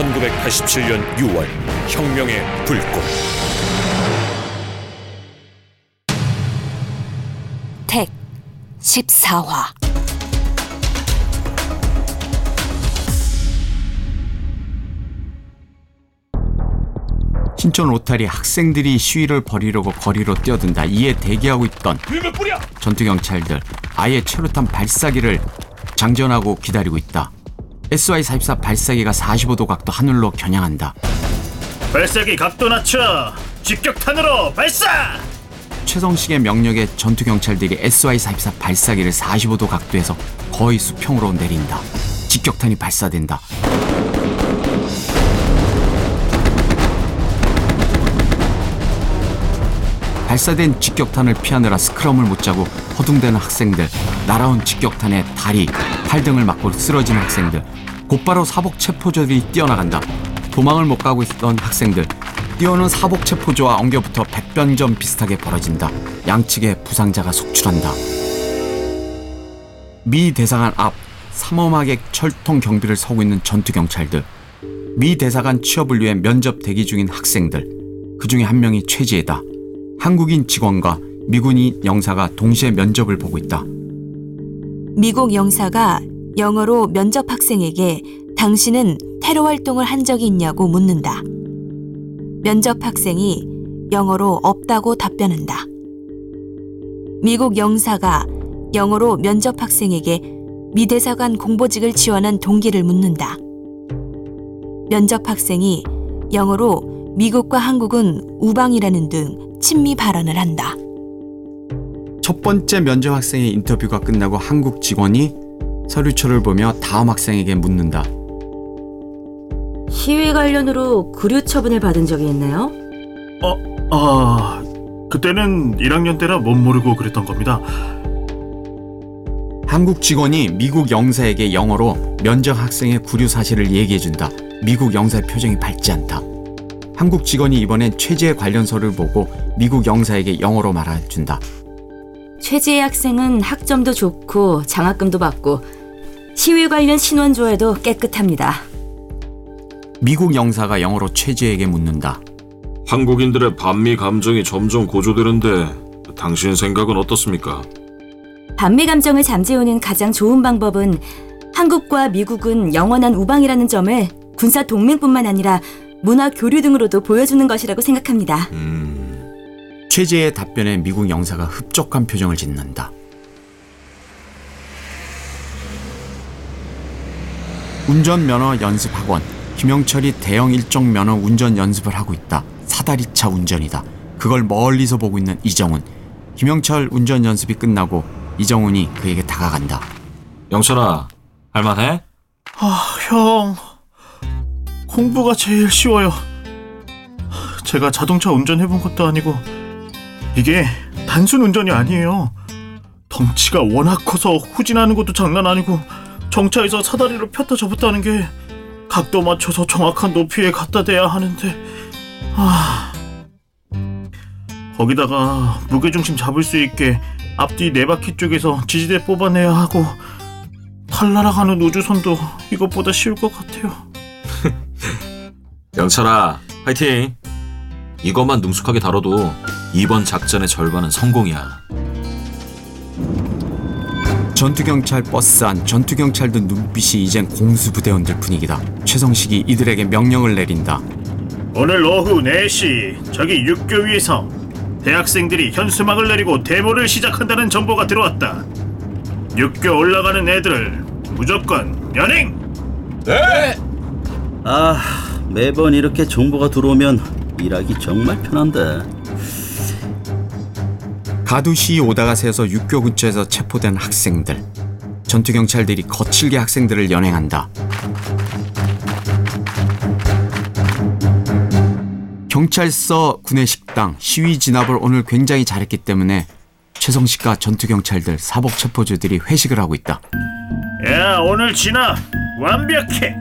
1987년 6월 혁명의 불꽃 택 14화 신촌 로타리 학생들이 시위를 벌이려고 거리로 뛰어든다. 이에 대기하고 있던 전투 경찰들 아예 최루탄 발사기를 장전하고 기다리고 있다. SY-44 발사기가 45도 각도 하늘로 겨냥한다. 발사기 각도 낮춰 직격탄으로 발사! 최성식의 명령에 전투 경찰들이 SY-44 발사기를 45도 각도에서 거의 수평으로 내린다. 직격탄이 발사된다. 발사된 직격탄을 피하느라 스크럼을 못 짜고 허둥대는 학생들, 날아온 직격탄에 다리, 팔 등을 맞고 쓰러지는 학생들, 곧바로 사복 체포조들이 뛰어나간다. 도망을 못 가고 있던 학생들, 뛰어오는 사복 체포조와 엉겨붙어 백변전 비슷하게 벌어진다. 양측의 부상자가 속출한다. 미 대사관 앞 삼엄하게 철통 경비를 서고 있는 전투 경찰들, 미 대사관 취업을 위해 면접 대기 중인 학생들, 그 중에 한 명이 최지혜다. 한국인 직원과 미군인 영사가 동시에 면접을 보고 있다. 미국 영사가 영어로 면접 학생에게 당신은 테러 활동을 한 적이 있냐고 묻는다. 면접 학생이 영어로 없다고 답변한다. 미국 영사가 영어로 면접 학생에게 미 대사관 공보직을 지원한 동기를 묻는다. 면접 학생이 영어로 미국과 한국은 우방이라는 등 친미 발언을 한다. 첫 번째 면접 학생의 인터뷰가 끝나고 한국 직원이 서류초를 보며 다음 학생에게 묻는다. 시위 관련으로 구류 처분을 받은 적이 있나요? 아 그때는 1학년 때라 못 모르고 그랬던 겁니다 한국 직원이 미국 영사에게 영어로 면접 학생의 구류 사실을 얘기해준다. 미국 영사의 표정이 밝지 않다. 한국 직원이 이번엔 최지의 관련서를 보고 미국 영사에게 영어로 말해준다. 최지혜 학생은 학점도 좋고 장학금도 받고 시위 관련 신원조회도 깨끗합니다. 미국 영사가 영어로 최지에게 묻는다. 한국인들의 반미 감정이 점점 고조되는데 당신 생각은 어떻습니까? 반미 감정을 잠재우는 가장 좋은 방법은 한국과 미국은 영원한 우방이라는 점을 군사 동맹뿐만 아니라 문화 교류 등으로도 보여주는 것이라고 생각합니다. 최지의 답변에 미국 영사가 흡족한 표정을 짓는다. 운전면허 연습학원 김영철이 대형 일종 면허 운전 연습을 하고 있다. 사다리차 운전이다. 그걸 멀리서 보고 있는 이정훈. 김영철 운전 연습이 끝나고 이정훈이 그에게 다가간다. 영철아, 할만해? 형 공부가 제일 쉬워요. 제가 자동차 운전해본 것도 아니고 이게 단순 운전이 아니에요. 덩치가 워낙 커서 후진하는 것도 장난 아니고 정차에서 사다리를 폈다 접었다 하는 게 각도 맞춰서 정확한 높이에 갖다 대야 하는데 아. 거기다가 무게중심 잡을 수 있게 앞뒤 네 바퀴 쪽에서 지지대 뽑아내야 하고 달 날아가는 우주선도 이것보다 쉬울 것 같아요. 영철아, 화이팅! 이것만 능숙하게 다뤄도 이번 작전의 절반은 성공이야. 전투경찰 버스 안 전투경찰들 눈빛이 이젠 공수부대원들 분위기다. 최성식이 이들에게 명령을 내린다. 오늘 오후 4시 저기 육교 위에서 대학생들이 현수막을 내리고 데모를 시작한다는 정보가 들어왔다. 육교 올라가는 애들을 무조건 연행! 아, 매번 이렇게 정보가 들어오면 일하기 정말 편한데. 가두시 오다가 새서 육교 근처에서 체포된 학생들. 전투 경찰들이 거칠게 학생들을 연행한다. 경찰서 구내식당 시위 진압을 오늘 굉장히 잘했기 때문에 최성식과 전투 경찰들 사복 체포주들이 회식을 하고 있다. 야 오늘 진압 완벽해!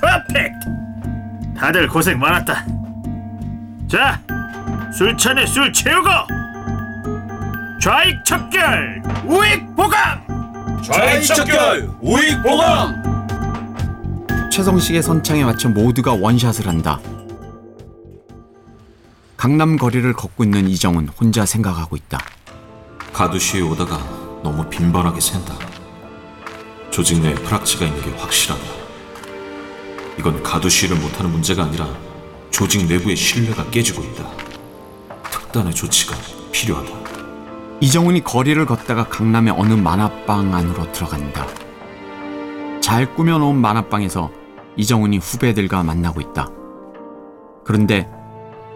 퍼펙트! 다들 고생 많았다. 자, 술잔에 술 채우고 좌익 척결 우익 보강! 좌익 척결, 우익 보강! 최성식의 선창에 맞춰 모두가 원샷을 한다. 강남 거리를 걷고 있는 이정은 혼자 생각하고 있다. 가두시에 오다가 너무 빈번하게 샌다. 조직 내에 프락치가 있는 게 확실하다. 이건 가두시를 못하는 문제가 아니라 조직 내부의 신뢰가 깨지고 있다. 특단의 조치가 필요하다. 이정훈이 거리를 걷다가 강남의 어느 만화방 안으로 들어간다. 잘 꾸며놓은 만화방에서 이정훈이 후배들과 만나고 있다. 그런데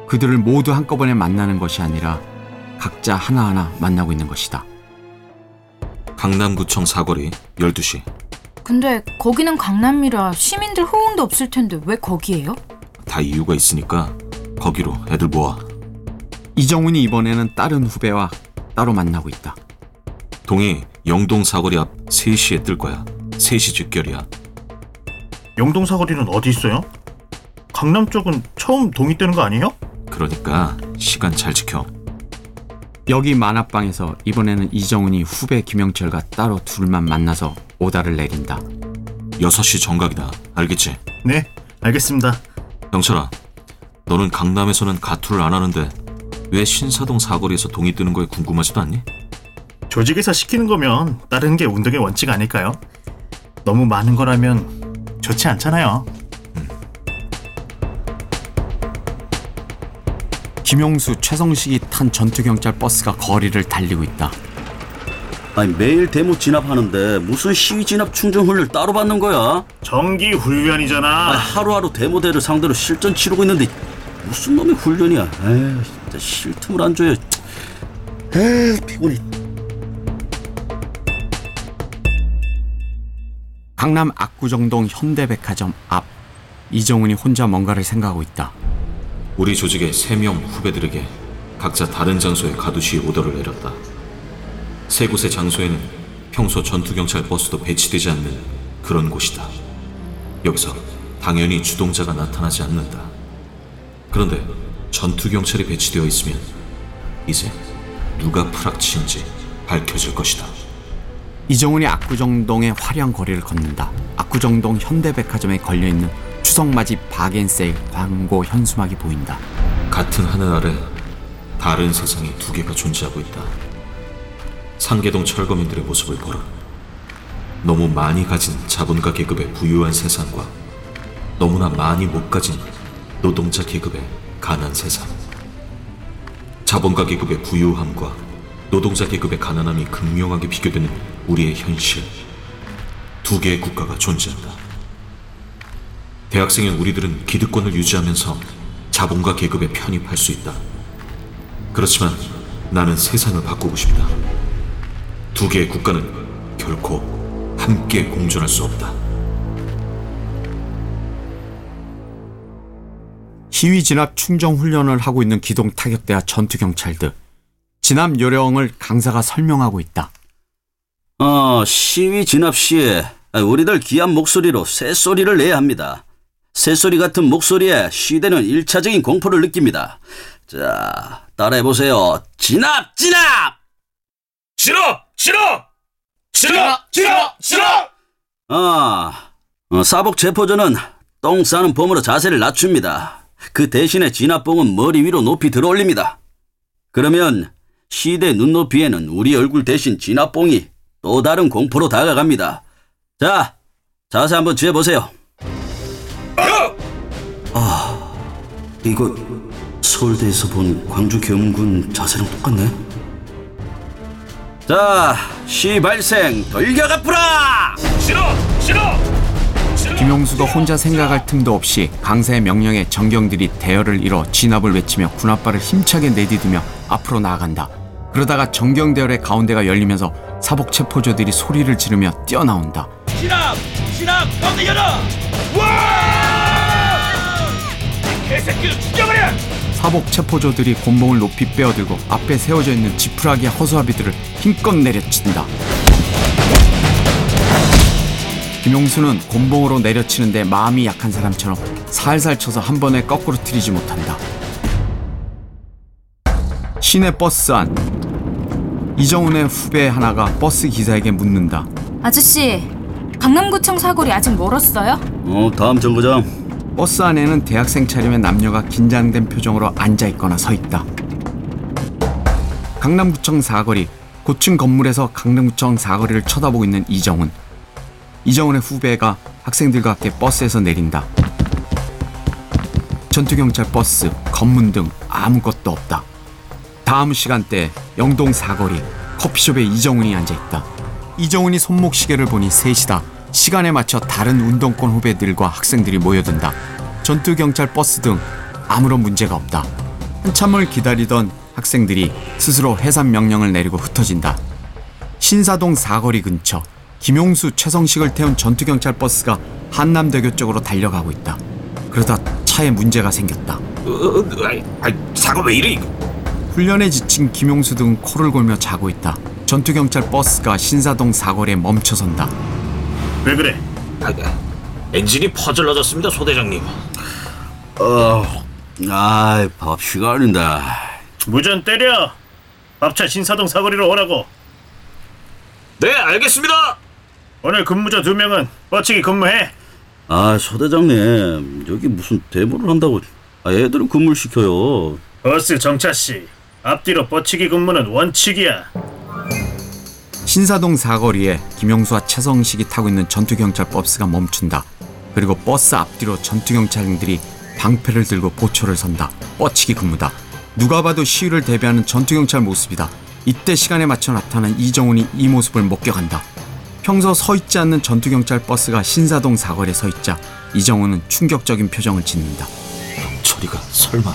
그들을 모두 한꺼번에 만나는 것이 아니라 각자 하나하나 만나고 있는 것이다. 강남구청 사거리 12시. 근데 거기는 강남이라 시민들 호응도 없을 텐데 왜 거기에요? 다 이유가 있으니까 거기로 애들 모아. 이정훈이 이번에는 다른 후배와 따로 만나고 있다. 동이 영동 사거리 앞 3시에 뜰 거야. 3시 직결이야. 영동 사거리는 어디 있어요? 강남 쪽은 처음 동이 뜨는 거 아니에요? 그러니까 시간 잘 지켜. 여기 만화방에서 이번에는 이정훈이 후배 김영철과 따로 둘만 만나서 오다를 내린다. 6시 정각이다. 알겠지? 네, 알겠습니다. 영철아, 너는 강남에서는 가투를 안 하는데 왜 신사동 사거리에서 동이 뜨는 거에 궁금하지도 않니? 조직에서 시키는 거면 다른 게 운동의 원칙 아닐까요? 너무 많은 거라면 좋지 않잖아요. 김용수, 최성식이 탄 전투경찰 버스가 거리를 달리고 있다. 아니 매일 데모 진압하는데 무슨 시위 진압 충전 훈련 따로 받는 거야? 정기 아니, 훈련이잖아. 하루하루 데모대를 상대로 실전 치르고 있는데 무슨 놈의 훈련이야? 에이 진짜 쉴 틈을 안 줘요. 에이 피곤해. 강남 압구정동 현대백화점 앞 이정훈이 혼자 뭔가를 생각하고 있다. 우리 조직의 3명 후배들에게 각자 다른 장소에 가두시 오더를 내렸다. 세 곳의 장소에는 평소 전투경찰 버스도 배치되지 않는 그런 곳이다. 여기서 당연히 주동자가 나타나지 않는다. 그런데 전투경찰이 배치되어 있으면 이제 누가 프락치인지 밝혀질 것이다. 이정훈이 압구정동의 화려한 거리를 걷는다. 압구정동 현대백화점에 걸려있는 추석맞이 바겐세일 광고 현수막이 보인다. 같은 하늘 아래 다른 세상이 두 개가 존재하고 있다. 상계동 철거민들의 모습을 보라. 너무 많이 가진 자본가 계급의 부유한 세상과 너무나 많이 못 가진 노동자 계급의 가난 세상. 자본가 계급의 부유함과 노동자 계급의 가난함이 극명하게 비교되는 우리의 현실. 두 개의 국가가 존재한다. 대학생인 우리들은 기득권을 유지하면서 자본가 계급에 편입할 수 있다. 그렇지만 나는 세상을 바꾸고 싶다. 두 개의 국가는 결코 함께 공존할 수 없다. 희위 진압 충정 훈련을 하고 있는 기동 타격대와 전투 경찰들. 진압 요령을 강사가 설명하고 있다. 어 시위 진압 시에 우리들 귀한 목소리로 새소리를 내야 합니다. 새소리 같은 목소리에 시대는 일차적인 공포를 느낍니다. 자 따라해 보세요. 진압 진압. 싫어! 싫어! 싫어! 싫어! 싫어! 아, 어, 사복 체포조는 똥 싸는 봄으로 자세를 낮춥니다. 그 대신에 진압봉은 머리 위로 높이 들어올립니다. 그러면 시대 눈높이에는 우리 얼굴 대신 진압봉이 또 다른 공포로 다가갑니다. 자, 자세 한번 취해보세요. 아, 이거 서울대에서 본 광주 교문군 자세랑 똑같네. 자, 시 발생 돌격 앞으라! 싫어! 싫어! 김용수가 혼자 생각할 틈도 없이 강사의 명령에 정경들이 대열을 이뤄 진압을 외치며 군합발을 힘차게 내디디며 앞으로 나아간다. 그러다가 정경대열의 가운데가 열리면서 사복 체포조들이 소리를 지르며 뛰어나온다. 진압! 진압! 가운데 열어! 와! 이 개새끼를 죽여버려! 사복 체포조들이 곤봉을 높이 빼어들고 앞에 세워져 있는 지푸라기 허수아비들을 힘껏 내려친다. 김용수는 곤봉으로 내려치는데 마음이 약한 사람처럼 살살 쳐서 한 번에 거꾸로 틀리지 못한다. 시내 버스 안 이정훈의 후배 하나가 버스 기사에게 묻는다. 아저씨, 강남구청 사거리 아직 멀었어요? 어, 다음 정거장. 버스 안에는 대학생 차림의 남녀가 긴장된 표정으로 앉아 있거나 서 있다. 강남구청 사거리 고층 건물에서 강남구청 사거리를 쳐다보고 있는 이정훈. 이정훈의 후배가 학생들과 함께 버스에서 내린다. 전투경찰 버스, 검문 등 아무것도 없다. 다음 시간대 영동 사거리 커피숍에 이정훈이 앉아 있다. 이정훈이 손목 시계를 보니 3시다. 시간에 맞춰 다른 운동권 후배들과 학생들이 모여든다. 전투 경찰 버스 등 아무런 문제가 없다. 한참을 기다리던 학생들이 스스로 해산 명령을 내리고 흩어진다. 신사동 사거리 근처 김용수 최성식을 태운 전투 경찰 버스가 한남대교 쪽으로 달려가고 있다. 그러다 차에 문제가 생겼다. 어, 아이, 아이, 사고 왜 이래? 훈련에 지친 김용수 등 코를 골며 자고 있다. 전투 경찰 버스가 신사동 사거리에 멈춰선다. 왜 그래? 아, 엔진이 퍼질러졌습니다, 소대장님. 어, 아이, 밥 시간인데. 무전 때려. 밥차 신사동 사거리로 오라고. 네, 알겠습니다. 오늘 근무자 두 명은 뻗치기 근무해. 아, 소대장님, 여기 무슨 데모를 한다고. 아, 애들을 근무를 시켜요. 버스 정차 씨. 앞뒤로 뻗치기 근무는 원칙이야. 신사동 사거리에 김용수와 최성식이 타고 있는 전투경찰 버스가 멈춘다. 그리고 버스 앞뒤로 전투경찰들이 방패를 들고 보초를 선다. 뻗치기 근무다. 누가 봐도 시위를 대비하는 전투경찰 모습이다. 이때 시간에 맞춰 나타난 이정훈이 이 모습을 목격한다. 평소 서 있지 않는 전투경찰 버스가 신사동 사거리에 서 있자 이정훈은 충격적인 표정을 짓는다. 철이가 설마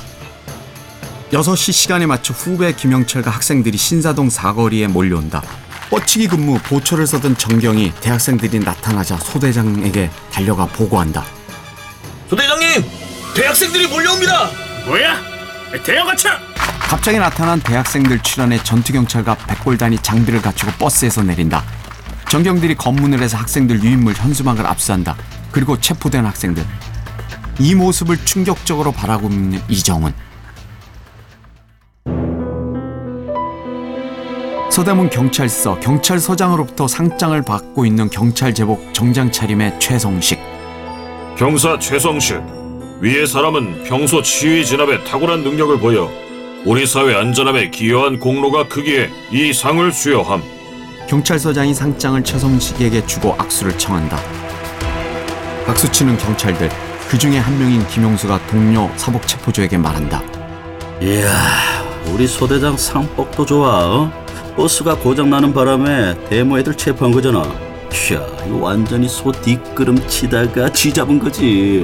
6시 시간에 맞춰 후배 김영철과 학생들이 신사동 사거리에 몰려온다. 뻗치기 근무 보초를 서던 정경이 대학생들이 나타나자 소대장에게 달려가 보고한다. 소대장님, 대학생들이 몰려옵니다. 뭐야? 대형가차! 갑자기 나타난 대학생들 출연해 전투경찰과 백골단이 장비를 갖추고 버스에서 내린다. 정경들이 검문을 해서 학생들 유인물 현수막을 압수한다. 그리고 체포된 학생들. 이 모습을 충격적으로 바라고 있는 이정훈. 서대문 경찰서 경찰서장으로부터 상장을 받고 있는 경찰 제복 정장 차림의 최성식. 경사 최성식. 위의 사람은 평소 치위 진압에 탁월한 능력을 보여 우리 사회 안전함에 기여한 공로가 크기에 이 상을 수여함. 경찰서장이 상장을 최성식에게 주고 악수를 청한다. 박수치는 경찰들 그 중에 한 명인 김용수가 동료 사복 체포조에게 말한다. 이야, 우리 소대장 상복도 좋아, 어? 버스가 고장나는 바람에 데모 애들 체포한 거잖아. 이야, 이거 완전히 소 뒷걸음 치다가 쥐 잡은 거지.